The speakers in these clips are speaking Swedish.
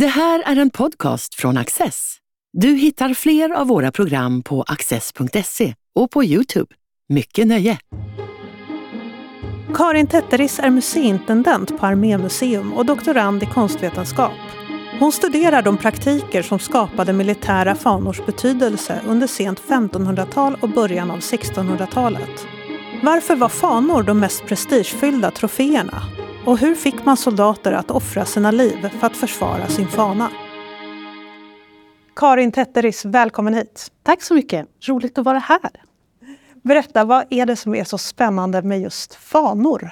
Det här är en podcast från Access. Du hittar fler av våra program på access.se och på Youtube. Mycket nöje! Karin Tetteris är museiintendent på Armémuseum och doktorand i konstvetenskap. Hon studerar de praktiker som skapade militära fanors betydelse under sent 1500-tal och början av 1600-talet. Varför var fanor de mest prestigefyllda troféerna? Och hur fick man soldater att offra sina liv för att försvara sin fana? Karin Tetteris, välkommen hit. Tack så mycket. Roligt att vara här. Berätta, vad är det som är så spännande med just fanor?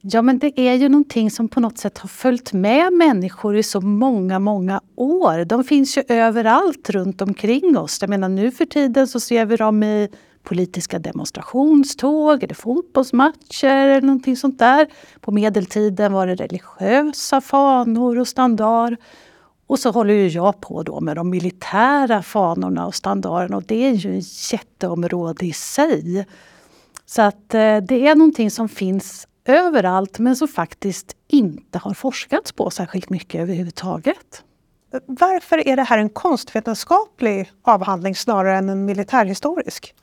Ja, men det är ju någonting som på något sätt har följt med människor i så många, många år. De finns ju överallt runt omkring oss. Jag menar nu för tiden så ser vi dem i politiska demonstrationståg eller fotbollsmatcher eller någonting sånt där. På medeltiden var det religiösa fanor och standar. Och så håller ju jag på då med de militära fanorna och standarden och det är ju ett jätteområde i sig. Så att eh, det är någonting som finns överallt men som faktiskt inte har forskats på särskilt mycket överhuvudtaget. Varför är det här en konstvetenskaplig avhandling snarare än en militärhistorisk?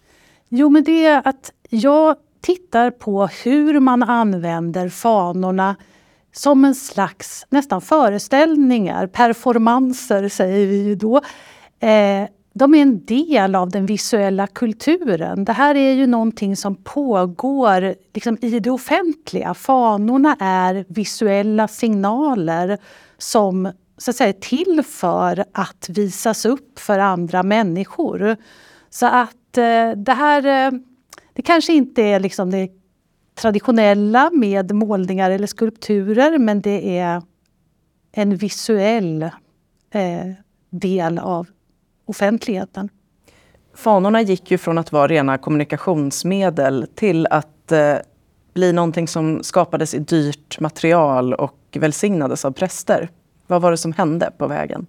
Jo, men det är att jag tittar på hur man använder fanorna som en slags nästan föreställningar, performanser säger vi ju då. Eh, de är en del av den visuella kulturen. Det här är ju någonting som pågår liksom i det offentliga. Fanorna är visuella signaler som så att säga, är till för att visas upp för andra människor. Så att eh, det här, eh, det kanske inte är liksom det traditionella med målningar eller skulpturer men det är en visuell eh, del av offentligheten. Fanorna gick ju från att vara rena kommunikationsmedel till att eh, bli någonting som skapades i dyrt material och välsignades av präster. Vad var det som hände på vägen?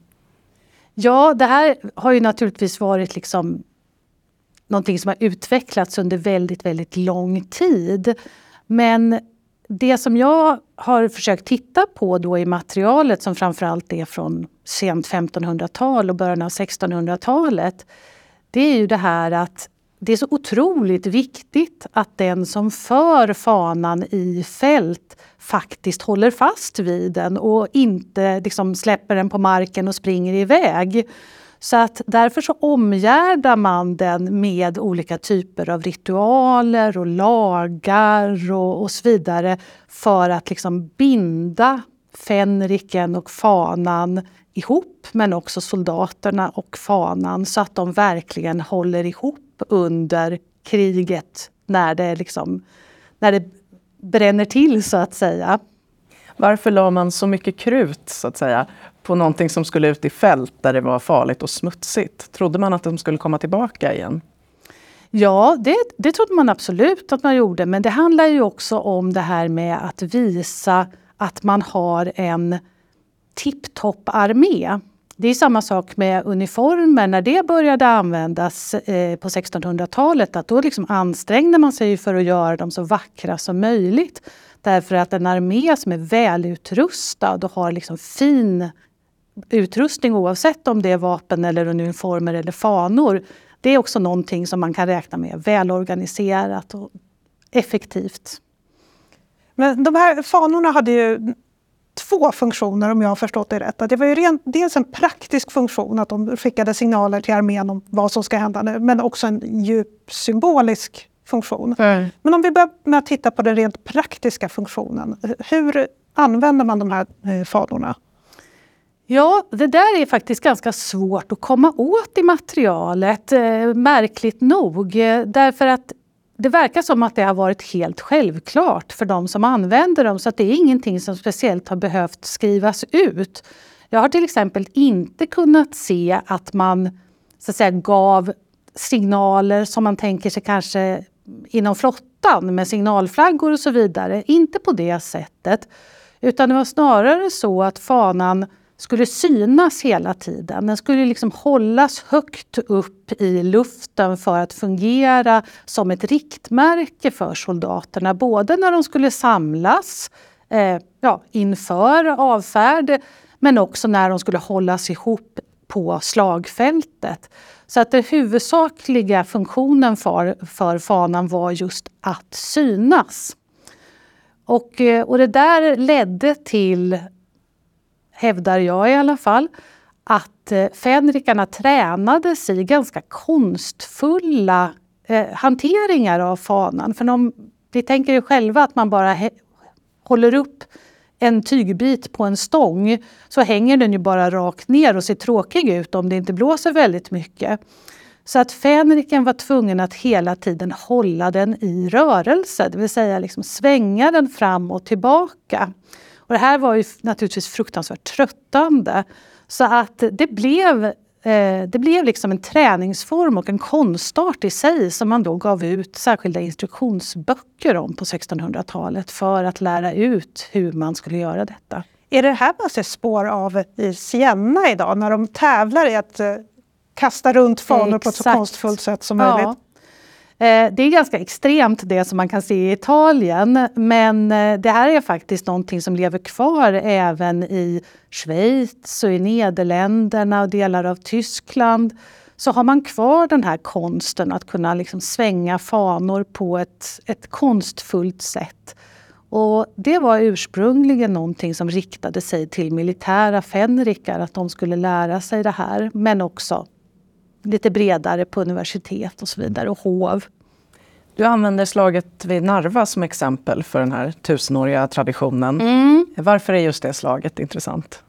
Ja, det här har ju naturligtvis varit liksom någonting som har utvecklats under väldigt, väldigt lång tid. Men det som jag har försökt titta på då i materialet som framförallt är från sent 1500-tal och början av 1600-talet. Det är ju det här att det är så otroligt viktigt att den som för fanan i fält faktiskt håller fast vid den och inte liksom släpper den på marken och springer iväg. Så att därför så omgärdar man den med olika typer av ritualer och lagar och, och så vidare för att liksom binda fänriken och fanan ihop men också soldaterna och fanan så att de verkligen håller ihop under kriget när det, liksom, när det bränner till så att säga. Varför la man så mycket krut så att säga på någonting som skulle ut i fält där det var farligt och smutsigt? Trodde man att de skulle komma tillbaka igen? Ja, det, det trodde man absolut att man gjorde. Men det handlar ju också om det här med att visa att man har en tipptopp armé. Det är samma sak med uniformer. När det började användas eh, på 1600-talet, att då liksom ansträngde man sig för att göra dem så vackra som möjligt. Därför att en armé som är välutrustad och har liksom fin utrustning oavsett om det är vapen eller uniformer eller fanor. Det är också någonting som man kan räkna med välorganiserat och effektivt. Men de här fanorna hade ju två funktioner om jag har förstått det rätt. Det var ju rent, dels en praktisk funktion, att de skickade signaler till armén om vad som ska hända nu, men också en djup symbolisk funktion. Mm. Men om vi börjar med att titta på den rent praktiska funktionen. Hur använder man de här eh, fanorna? Ja, det där är faktiskt ganska svårt att komma åt i materialet, eh, märkligt nog. Därför att det verkar som att det har varit helt självklart för de som använder dem så att det är ingenting som speciellt har behövt skrivas ut. Jag har till exempel inte kunnat se att man så att säga, gav signaler som man tänker sig kanske inom flottan med signalflaggor och så vidare. Inte på det sättet. Utan det var snarare så att fanan skulle synas hela tiden. Den skulle liksom hållas högt upp i luften för att fungera som ett riktmärke för soldaterna. Både när de skulle samlas eh, ja, inför avfärd men också när de skulle hållas ihop på slagfältet. Så att den huvudsakliga funktionen för, för fanan var just att synas. Och, eh, och det där ledde till, hävdar jag i alla fall, att eh, fänrikarna tränades i ganska konstfulla eh, hanteringar av fanan. För de, vi tänker ju själva att man bara håller upp en tygbit på en stång så hänger den ju bara rakt ner och ser tråkig ut om det inte blåser väldigt mycket. Så att fänriken var tvungen att hela tiden hålla den i rörelse, det vill säga liksom svänga den fram och tillbaka. Och det här var ju naturligtvis fruktansvärt tröttande. Så att det blev, eh, det blev liksom en träningsform och en konstart i sig som man då gav ut särskilda instruktionsböcker om på 1600-talet för att lära ut hur man skulle göra detta. Är det här man ser spår av i Siena idag när de tävlar i att eh, kasta runt fanor på ett så konstfullt sätt som möjligt? Ja. Eh, Eh, det är ganska extremt det som man kan se i Italien men eh, det här är faktiskt någonting som lever kvar även i Schweiz och i Nederländerna och delar av Tyskland. Så har man kvar den här konsten att kunna liksom svänga fanor på ett, ett konstfullt sätt. Och det var ursprungligen någonting som riktade sig till militära fänrikar, att de skulle lära sig det här. Men också lite bredare på universitet och så vidare och hov. Du använder slaget vid Narva som exempel för den här tusenåriga traditionen. Mm. Varför är just det slaget intressant?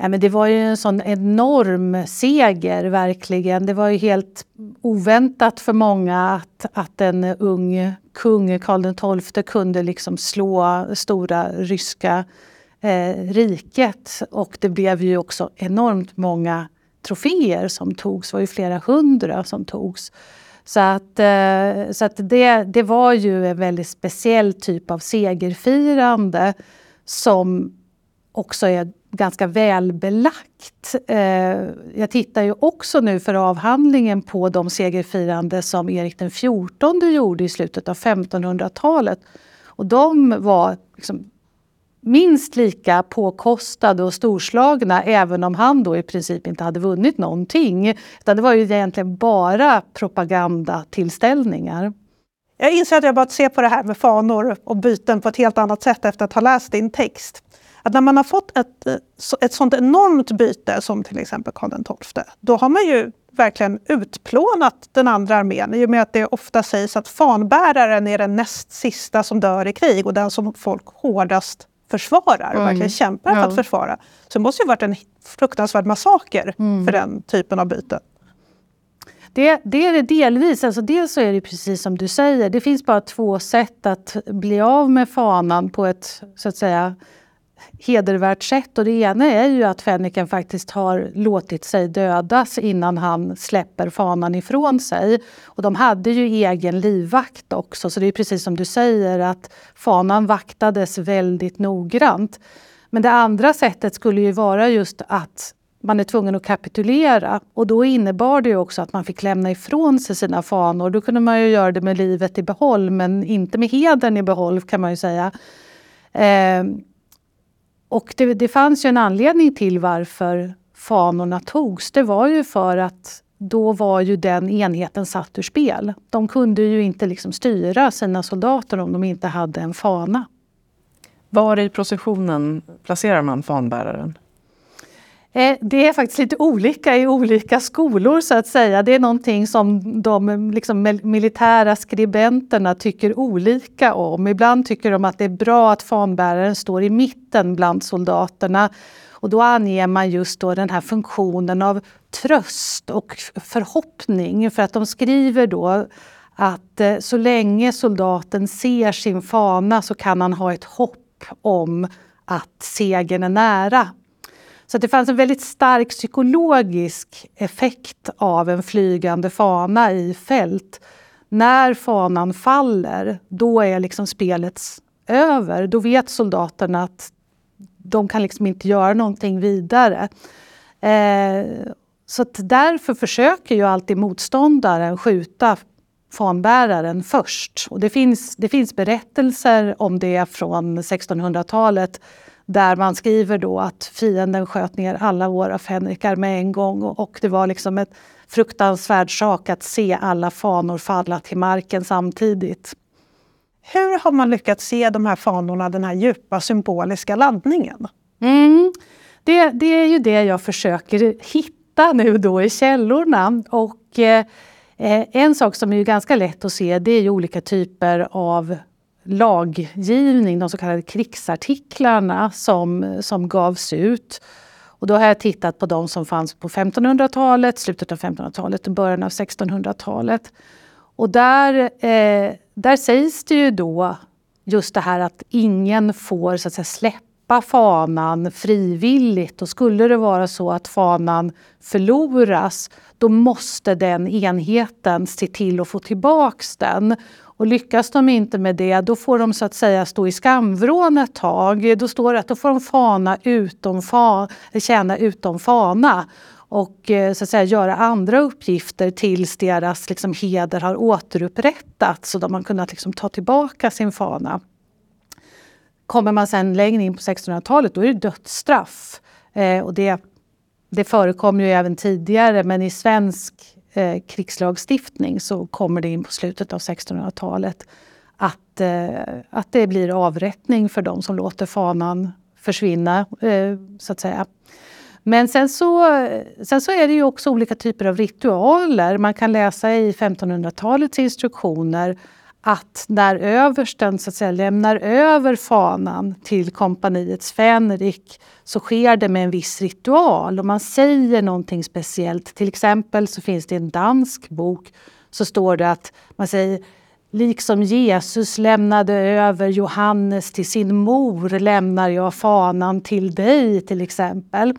Nej, men det var ju en sån enorm seger, verkligen. Det var ju helt oväntat för många att, att en ung kung, Karl XII, kunde liksom slå stora ryska eh, riket. Och det blev ju också enormt många troféer som togs. Det var ju flera hundra som togs. Så att, eh, så att det, det var ju en väldigt speciell typ av segerfirande som också är ganska välbelagt. Eh, jag tittar ju också nu för avhandlingen på de segerfirande som Erik den XIV gjorde i slutet av 1500-talet. Och de var liksom minst lika påkostade och storslagna även om han då i princip inte hade vunnit någonting. Utan det var ju egentligen bara propagandatillställningar. Jag inser att jag börjat se på det här med fanor och byten på ett helt annat sätt efter att ha läst din text. Att när man har fått ett, eh, ett sånt enormt byte som till exempel Karl XII, då har man ju verkligen utplånat den andra armén i och med att det ofta sägs att fanbäraren är den näst sista som dör i krig och den som folk hårdast försvarar och mm. verkligen kämpar för att försvara. Så det måste ju varit en fruktansvärd massaker mm. för den typen av byten. Det, det, är det delvis. Alltså dels så är det precis som du säger. Det finns bara två sätt att bli av med fanan på ett så att säga hedervärt sätt. Och det ena är ju att fänriken faktiskt har låtit sig dödas innan han släpper fanan ifrån sig. Och de hade ju egen livvakt också, så det är precis som du säger att fanan vaktades väldigt noggrant. Men det andra sättet skulle ju vara just att man är tvungen att kapitulera. Och då innebar det också att man fick lämna ifrån sig sina fanor. Då kunde man ju göra det med livet i behåll, men inte med hedern i behåll kan man ju säga. Eh, och det, det fanns ju en anledning till varför fanorna togs. Det var ju för att då var ju den enheten satt ur spel. De kunde ju inte liksom styra sina soldater om de inte hade en fana. Var i processionen placerar man fanbäraren? Eh, det är faktiskt lite olika i olika skolor så att säga. Det är någonting som de liksom, militära skribenterna tycker olika om. Ibland tycker de att det är bra att fanbäraren står i mitten bland soldaterna. Och då anger man just då den här funktionen av tröst och förhoppning. För att de skriver då att eh, så länge soldaten ser sin fana så kan han ha ett hopp om att segern är nära. Så det fanns en väldigt stark psykologisk effekt av en flygande fana i fält. När fanan faller, då är liksom spelet över. Då vet soldaterna att de kan liksom inte göra någonting vidare. Eh, så därför försöker ju alltid motståndaren skjuta fanbäraren först. Och det, finns, det finns berättelser om det från 1600-talet där man skriver då att fienden sköt ner alla våra fänrikar med en gång och det var liksom ett fruktansvärd sak att se alla fanor falla till marken samtidigt. Hur har man lyckats se de här fanorna, den här djupa symboliska laddningen? Mm. Det, det är ju det jag försöker hitta nu då i källorna. Och, eh, en sak som är ganska lätt att se det är olika typer av laggivning, de så kallade krigsartiklarna som, som gavs ut. Och då har jag tittat på de som fanns på 1500-talet, slutet av 1500-talet och början av 1600-talet. Och där, eh, där sägs det ju då just det här att ingen får så att säga, släppa fanan frivilligt. Och skulle det vara så att fanan förloras, då måste den enheten se till att få tillbaks den. Och lyckas de inte med det, då får de så att säga stå i skamvrån ett tag. Då står det att då får de fana utom fa, tjäna utom fana och eh, så att säga, göra andra uppgifter tills deras liksom, heder har återupprättats och de har kunnat liksom, ta tillbaka sin fana. Kommer man sen längre in på 1600-talet då är det dödsstraff. Eh, och det, det förekom ju även tidigare men i svensk eh, krigslagstiftning så kommer det in på slutet av 1600-talet att, eh, att det blir avrättning för de som låter fanan försvinna, eh, så att säga. Men sen så, sen så är det ju också olika typer av ritualer. Man kan läsa i 1500-talets instruktioner att när översten så att säga, lämnar över fanan till kompaniets fänrik så sker det med en viss ritual och man säger någonting speciellt. Till exempel så finns det en dansk bok så står det att man säger Liksom Jesus lämnade över Johannes till sin mor lämnar jag fanan till dig till exempel.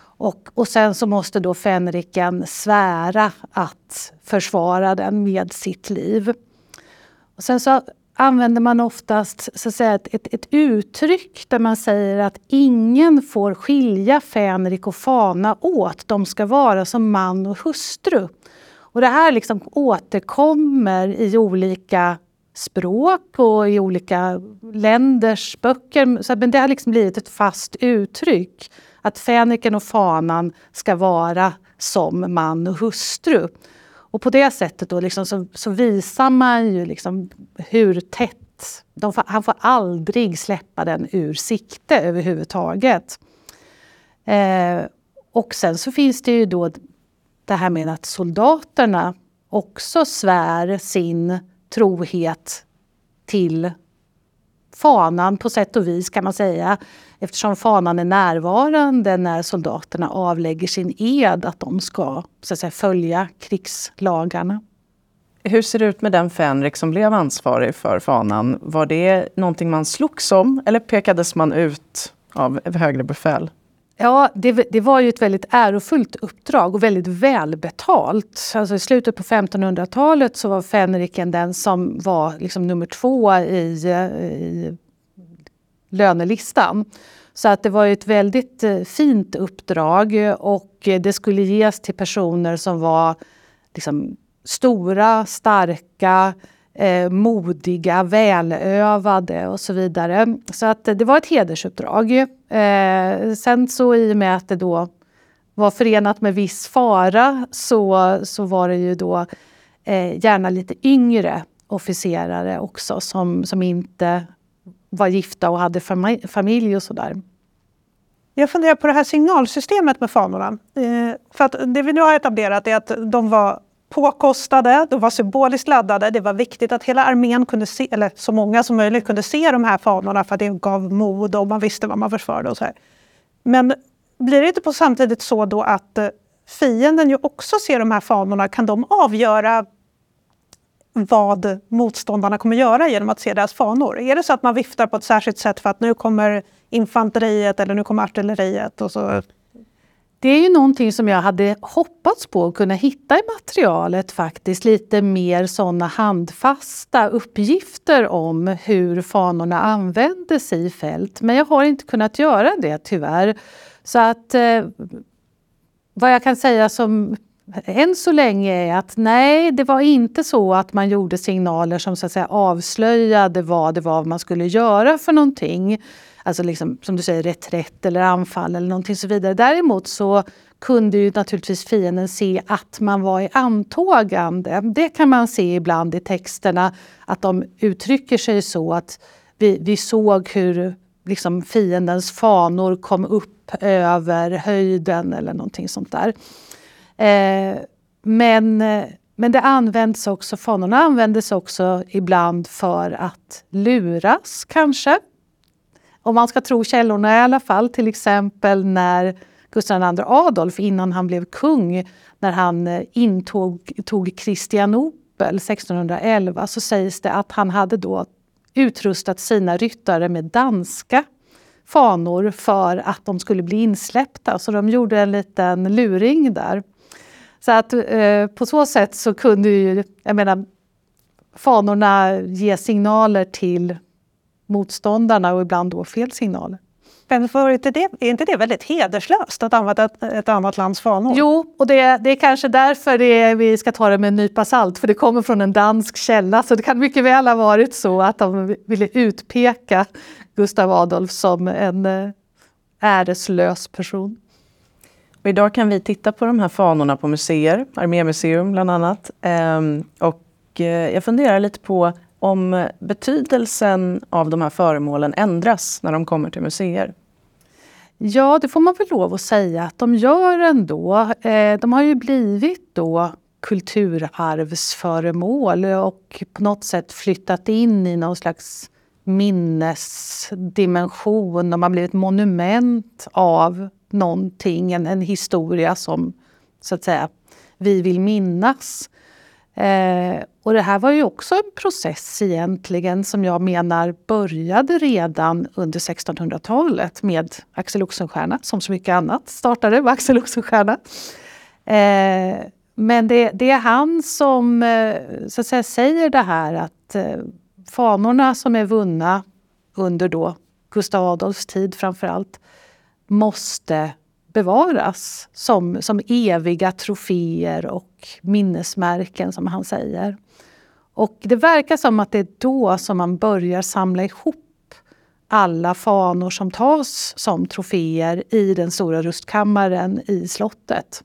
Och, och sen så måste då fänriken svära att försvara den med sitt liv. Och sen så använder man oftast så att säga, ett, ett, ett, uttryck där man säger att ingen får skilja fänrik och fana åt. De ska vara som man och hustru. Och det här liksom återkommer i olika språk och i olika länders böcker. Så, men det har liksom blivit ett fast uttryck. Att fänriken och fanan ska vara som man och hustru. Och på det sättet då liksom så, så, visar man ju liksom hur tätt... Får, han får aldrig släppa den ur sikte överhuvudtaget. Eh, och sen så finns det ju då det här med att soldaterna också svär sin trohet till fanan på sätt och vis kan man säga. Eftersom fanan är närvarande när soldaterna avlägger sin ed att de ska så att säga, följa krigslagarna. Hur ser det ut med den fänrik som blev ansvarig för fanan? Var det någonting man slogs om eller pekades man ut av högre befäl? Ja, det, det, var ju ett väldigt ärofullt uppdrag och väldigt välbetalt. Alltså I slutet på 1500-talet så var fänriken den som var liksom nummer två i, i lönelistan. Så att det var ett väldigt eh, fint uppdrag och det skulle ges till personer som var liksom stora, starka, eh, modiga, välövade och så vidare. Så att det var ett hedersuppdrag. Eh, sen så i och med att det då var förenat med viss fara så, så var det ju då eh, gärna lite yngre officerare också som, som inte var gifta och hade familj och sådär. Jag funderar på det här signalsystemet med fanorna. Eh, för att det vi nu har etablerat är att de var påkostade, de var symboliskt laddade. Det var viktigt att hela armén kunde se, eller så många som möjligt kunde se de här fanorna för att det gav mod och man visste vad man försvarade och så här. Men blir det inte på samtidigt så då att eh, fienden ju också ser de här fanorna? Kan de avgöra vad motståndarna kommer göra genom att se deras fanor? Är det så att man viftar på ett särskilt sätt för att nu kommer infanteriet eller nu kommer artilleriet och så det är ju någonting som jag hade hoppats på att kunna hitta i materialet faktiskt. Lite mer sådana handfasta uppgifter om hur fanorna användes i fält. Men jag har inte kunnat göra det tyvärr. Så att eh, vad jag kan säga som än så länge är att nej, det var inte så att man gjorde signaler som så att säga avslöjade vad det var man skulle göra för någonting. alltså liksom, som du säger, reträtt eller anfall eller någonting så vidare. Däremot så kunde ju naturligtvis fienden se att man var i antågande. Det kan man se ibland i texterna, att de uttrycker sig så att vi, vi såg hur liksom fiendens fanor kom upp över höjden eller någonting sånt där. Eh, men, eh, men det används också, fanorna användes också ibland för att luras kanske. Om man ska tro källorna i alla fall, till exempel när Gustav II Adolf innan han blev kung, när han eh, intog tog Kristianopel 1611 så sägs det att han hade då utrustat sina ryttare med danska fanor för att de skulle bli insläppta. Så de gjorde en liten luring där. Så att eh, på så sätt så kunde ju, jag menar, fanorna ge signaler till motståndarna och ibland då fel signaler. Men för inte det, är inte det väldigt hederslöst att använda ett, ett annat lands fanor? Jo, och det, det är kanske därför det, vi ska ta det med en nypa salt, för det kommer från en dansk källa. Så det kan mycket väl ha varit så att de ville utpeka Gustav Adolf som en eh, äreslös person. Och idag kan vi titta på de här fanorna på museer, Armémuseum bland annat. Ehm, och eh, jag funderar lite på om betydelsen av de här föremålen ändras när de kommer till museer? Ja, det får man väl lov att säga att de gör ändå. Eh, de har ju blivit då kulturarvsföremål och på något sätt flyttat in i någon slags minnesdimension. De har blivit monument av någonting, en, en historia som så att säga vi vill minnas. Eh, och det här var ju också en process egentligen som jag menar började redan under 1600-talet med Axel Oxenstierna, som så mycket annat startade med Axel Oxenstierna. Eh, men det, det, är han som eh, så att säga, säger det här att eh, fanorna som är vunna under då Gustav Adolfs tid framför allt måste bevaras som, som eviga troféer och minnesmärken som han säger. Och det verkar som att det är då som man börjar samla ihop alla fanor som tas som troféer i den stora rustkammaren i slottet.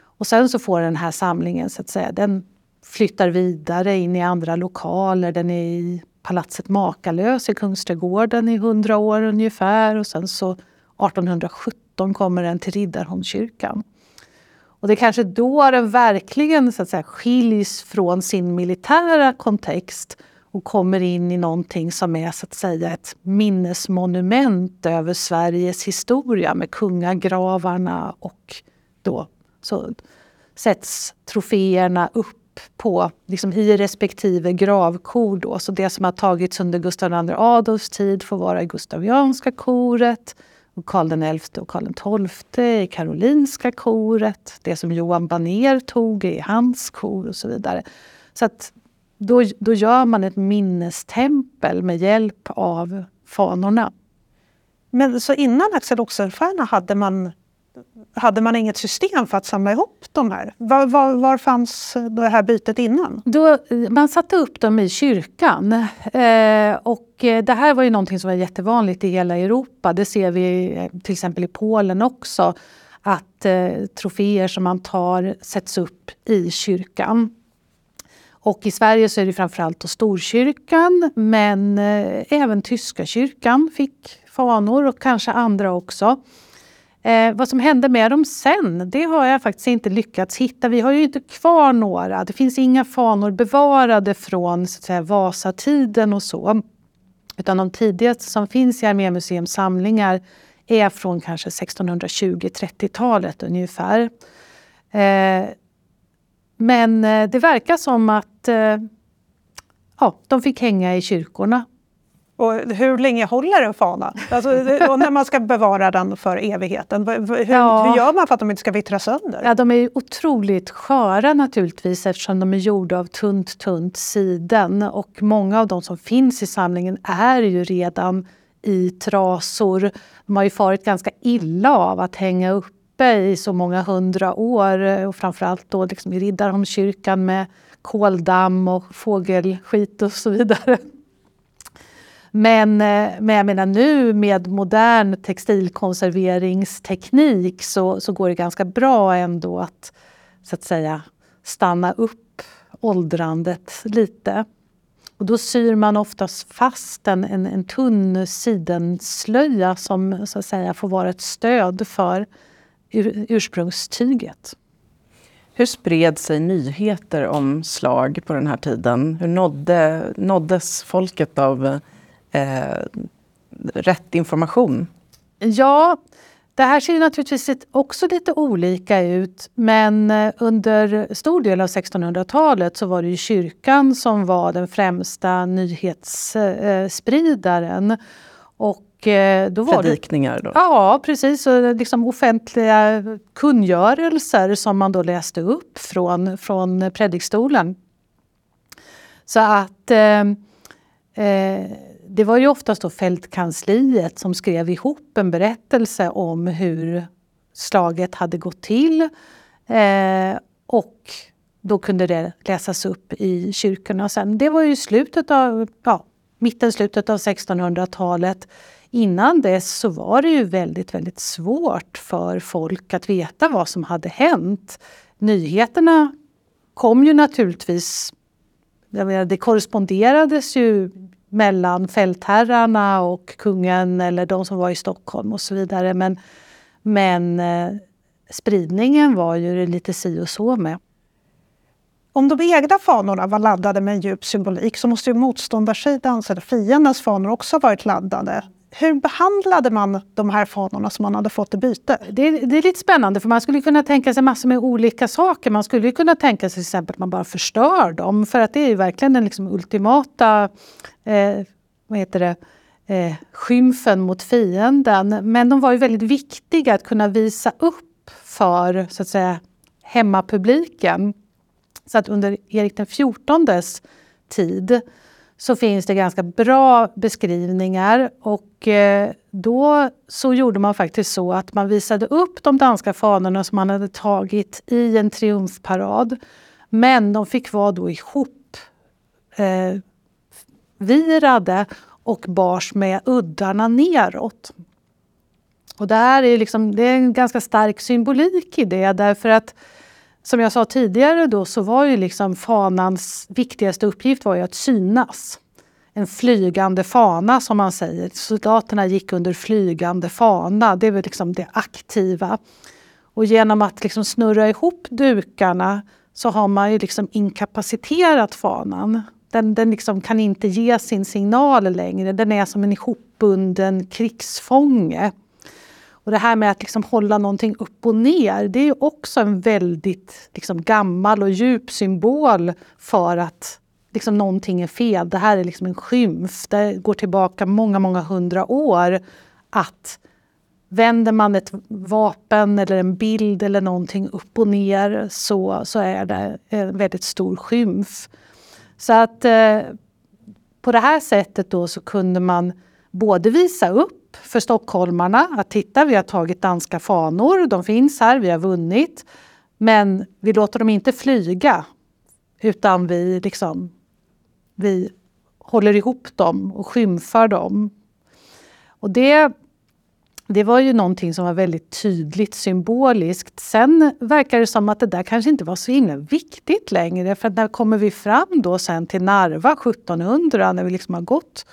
Och sen så får den här samlingen, så att säga, den flyttar vidare in i andra lokaler. Den är i palatset Makalös i Kungsträdgården i hundra år ungefär och sen så 1817 kommer den till Riddarholmskyrkan. Och det är kanske då den verkligen så att säga, skiljs från sin militära kontext och kommer in i någonting som är så att säga ett minnesmonument över Sveriges historia med kungagravarna och då så sätts troféerna upp på, liksom i respektive gravkor. Då. Så det som har tagits under Gustav II Adolfs tid får vara i Gustavianska koret Karl XI och Karl XII i Karolinska koret. Det som Johan Baner tog i hans kor och så vidare. Så att då, då gör man ett minnestempel med hjälp av fanorna. Men så innan Axel Oxenstierna hade man hade man inget system för att samla ihop de här? Var, var, var fanns det här bytet innan? Då, man satte upp dem i kyrkan. Eh, och eh, det här var ju någonting som var jättevanligt i hela Europa. Det ser vi eh, till exempel i Polen också. Att eh, troféer som man tar sätts upp i kyrkan. Och i Sverige så är det framförallt då Storkyrkan men eh, även Tyska kyrkan fick fanor och kanske andra också. Eh, vad som hände med dem sen, det har jag faktiskt inte lyckats hitta. Vi har ju inte kvar några. Det finns inga fanor bevarade från så att säga, Vasatiden och så. Utan de tidigaste som finns i Armémuseums samlingar är från kanske 1620-30-talet ungefär. Eh, men eh, det verkar som att eh, ja, de fick hänga i kyrkorna och hur länge håller en fana? Alltså, och när man ska bevara den för evigheten, hur, ja. hur, gör man för att de inte ska vittra sönder? Ja, de är otroligt sköra naturligtvis eftersom de är gjorda av tunt, tunt siden. Och många av de som finns i samlingen är ju redan i trasor. De har ju farit ganska illa av att hänga uppe i så många hundra år och framförallt då liksom i Riddarholmskyrkan med koldamm och fågelskit och så vidare. Men, eh, men jag menar nu med modern textilkonserveringsteknik så, så går det ganska bra ändå att så att säga stanna upp åldrandet lite. Och då syr man oftast fast en, en, en tunn sidenslöja som så att säga får vara ett stöd för ur, ursprungstyget. Hur spred sig nyheter om slag på den här tiden? Hur nådde, nåddes folket av eh, rätt information? Ja, det här ser naturligtvis också lite olika ut men eh, under stor del av 1600-talet så var det ju kyrkan som var den främsta nyhetsspridaren. Och eh, då var Predikningar? Då. Ja, precis. Och liksom offentliga kungörelser som man då läste upp från, från predikstolen. Så att eh, eh, det var ju oftast då fältkansliet som skrev ihop en berättelse om hur slaget hade gått till. Eh, och då kunde det läsas upp i kyrkorna sen. Det var ju slutet av, ja, mitten, slutet av 1600-talet. Innan dess så var det ju väldigt, väldigt svårt för folk att veta vad som hade hänt. Nyheterna kom ju naturligtvis det korresponderades ju mellan fältherrarna och kungen eller de som var i Stockholm och så vidare. Men, men eh, spridningen var ju lite si och så med. Om de egna fanorna var laddade med en djup symbolik så måste ju motståndarsidans eller alltså fiendens fanor också ha varit laddade hur behandlade man de här fanorna som man hade fått i byte? Det är, det är lite spännande för man skulle kunna tänka sig massor med olika saker. Man skulle kunna tänka sig till exempel att man bara förstör dem för att det är ju verkligen den liksom ultimata eh, vad heter det, eh, skymfen mot fienden. Men de var ju väldigt viktiga att kunna visa upp för så att säga hemmapubliken. Så att under Erik XIVs tid så finns det ganska bra beskrivningar och eh, då så gjorde man faktiskt så att man visade upp de danska fanorna som man hade tagit i en triumfparad. Men de fick vara då ihop eh, virade och bars med uddarna neråt. Och det, är liksom, det är en ganska stark symbolik i det därför att som jag sa tidigare då så var ju liksom fanans viktigaste uppgift var ju att synas. En flygande fana som man säger. Soldaterna gick under flygande fana, det var liksom det aktiva. Och genom att liksom snurra ihop dukarna så har man ju liksom inkapaciterat fanan. Den, den liksom kan inte ge sin signal längre. Den är som en ihopbunden krigsfånge. Och det här med att liksom hålla någonting upp och ner, det är också en väldigt liksom gammal och djup symbol för att liksom någonting är fel. Det här är liksom en skymf. Det går tillbaka många, många hundra år. Att vänder man ett vapen eller en bild eller någonting upp och ner så, så är det en väldigt stor skymf. Så att eh, på det här sättet då så kunde man både visa upp för stockholmarna att titta, vi har tagit danska fanor, de finns här, vi har vunnit. Men vi låter dem inte flyga utan vi, liksom, vi håller ihop dem och skymfar dem. Och det, det var ju någonting som var väldigt tydligt symboliskt. Sen verkar det som att det där kanske inte var så himla viktigt längre. För när kommer vi fram då sen till Narva 1700 när vi liksom har gått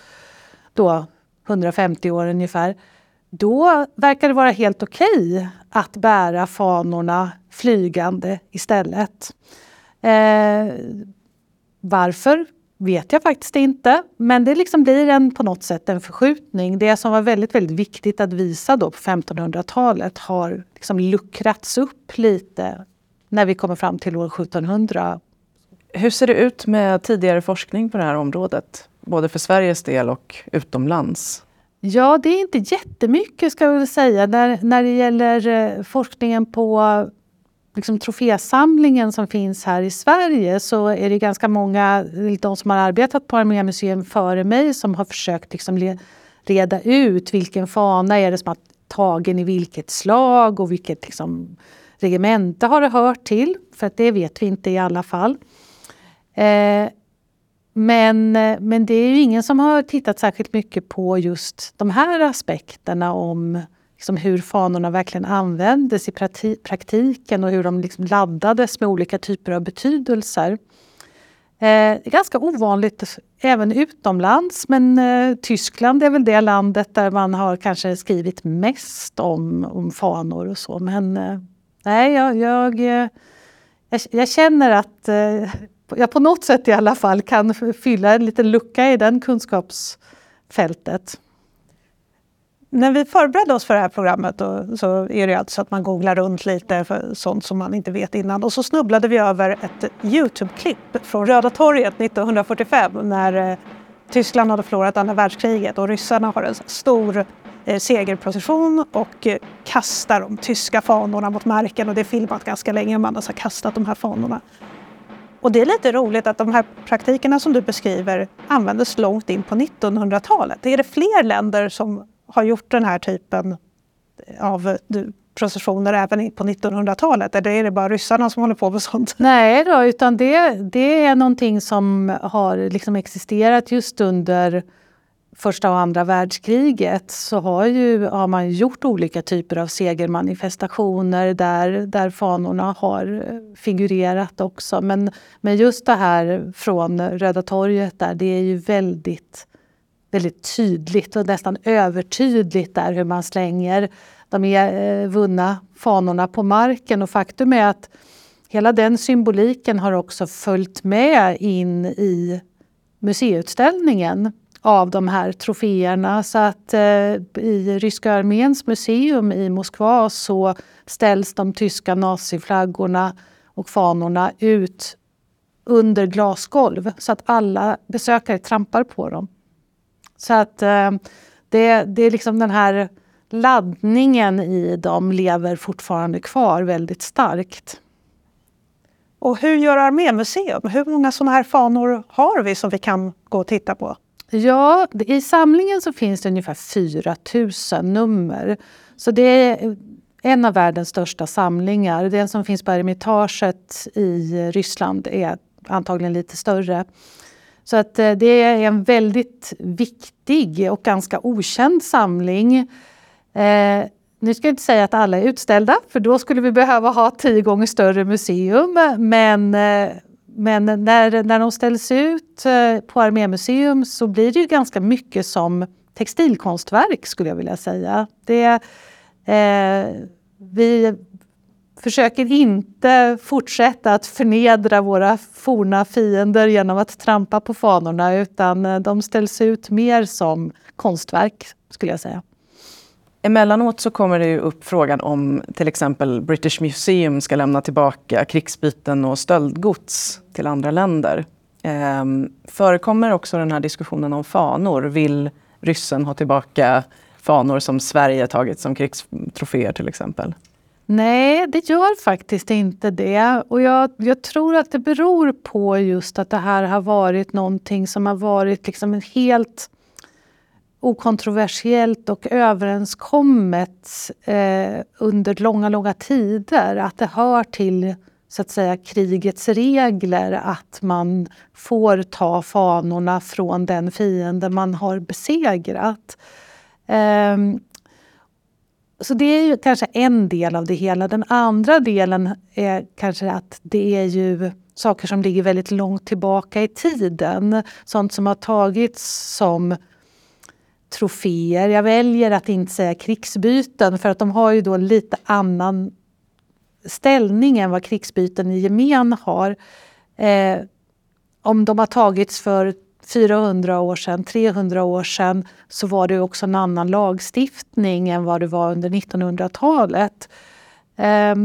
då 150 år ungefär, då verkar det vara helt okej okay att bära fanorna flygande istället. Eh, varför vet jag faktiskt inte, men det liksom blir en, på något sätt en förskjutning. Det som var väldigt, väldigt viktigt att visa då på 1500-talet har liksom luckrats upp lite när vi kommer fram till år 1700. Hur ser det ut med tidigare forskning på det här området? Både för Sveriges del och utomlands? Ja, det är inte jättemycket ska jag säga. När, när det gäller eh, forskningen på liksom, trofésamlingen som finns här i Sverige så är det ganska många, de som har arbetat på Armémuseum före mig som har försökt liksom, reda ut vilken fana är det som har tagen i vilket slag och vilket liksom, regemente har det hört till. För att det vet vi inte i alla fall. Eh, men, eh, men det är ju ingen som har tittat särskilt mycket på just de här aspekterna om liksom hur fanorna verkligen användes i praktiken och hur de liksom laddades med olika typer av betydelser. Eh, det är ganska ovanligt även utomlands men eh, Tyskland är väl det landet där man har kanske skrivit mest om, om fanor och så. Men eh, nej, jag, jag, eh, jag, jag känner att eh, jag på något sätt i alla fall kan fylla en liten lucka i den kunskapsfältet. När vi förberedde oss för det här programmet då, så är det alltså att man googlar runt lite för sånt som man inte vet innan. Och så snubblade vi över ett Youtube-klipp från Röda torget 1945 när eh, Tyskland hade förlorat andra världskriget och ryssarna har en stor eh, segerprocession och eh, kastar de tyska fanorna mot marken och det är filmat ganska länge man har kastat de här fanorna. Och det är lite roligt att de här praktikerna som du beskriver användes långt in på 1900-talet. Är det fler länder som har gjort den här typen av eh, processioner även på 1900-talet? Eller är det bara ryssarna som håller på med sånt? Nej, då, utan det, det är någonting som har liksom existerat just under första och andra världskriget så har, ju, har man gjort olika typer av segermanifestationer där, där fanorna har eh, figurerat också. Men, men just det här från Röda torget där, det är ju väldigt, väldigt tydligt och nästan övertydligt där hur man slänger de är, vunna fanorna på marken. Och faktum är att hela den symboliken har också följt med in i museiutställningen av de här troféerna. Så att eh, i ryska arméns museum i Moskva så ställs de tyska naziflaggorna och fanorna ut under glasgolv så att alla besökare trampar på dem. Så att eh, det, det är liksom den här laddningen i dem lever fortfarande kvar väldigt starkt. Och hur gör Armémuseum? Hur många sådana här fanor har vi som vi kan gå och titta på? Ja, i samlingen så finns det ungefär 4 000 nummer. Så det är en av världens största samlingar. Den som finns på Eremitaget i Ryssland är antagligen lite större. Så att eh, det är en väldigt viktig och ganska okänd samling. Eh, nu ska jag inte säga att alla är utställda, för då skulle vi behöva ha tio gånger större museum. Men eh, men när, när de ställs ut eh, på Armémuseum så blir det ju ganska mycket som textilkonstverk skulle jag vilja säga. Det, eh, vi försöker inte fortsätta att förnedra våra forna fiender genom att trampa på fanorna utan eh, de ställs ut mer som konstverk skulle jag säga. Emellanåt så kommer det ju upp frågan om till exempel British Museum ska lämna tillbaka krigsbyten och stöldgods till andra länder. Ehm, förekommer också den här diskussionen om fanor? Vill ryssen ha tillbaka fanor som Sverige tagit som krigstroféer till exempel? Nej, det gör faktiskt inte det. Och jag, jag, tror att det beror på just att det här har varit någonting som har varit liksom en helt okontroversiellt och överenskommet eh, under långa, långa tider. Att det hör till så att säga krigets regler att man får ta fanorna från den fiende man har besegrat. Eh, så det är ju kanske en del av det hela. Den andra delen är kanske att det är ju saker som ligger väldigt långt tillbaka i tiden. Sånt som har tagits som troféer. Jag väljer att inte säga krigsbyten för att de har ju då en lite annan ställning än vad krigsbyten i gemen har. Eh, om de har tagits för 400 år sedan, 300 år sedan så var det också en annan lagstiftning än vad det var under 1900-talet. Eh,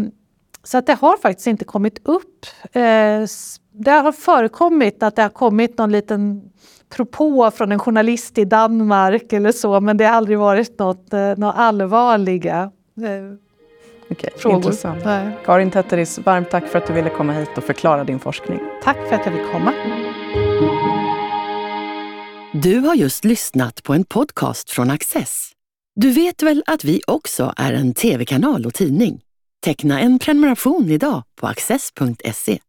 så att det har faktiskt inte kommit upp. Eh, det har förekommit att det har kommit någon liten propå från en journalist i Danmark eller så men det har aldrig varit något, eh, något allvarliga eh, Okej, frågor. Intressant. Nej. Karin Tetteris, varmt tack för att du ville komma hit och förklara din forskning. Tack för att jag fick komma. Du har just lyssnat på en podcast från Access. Du vet väl att vi också är en tv-kanal och tidning? Teckna en prenumeration idag på access.se.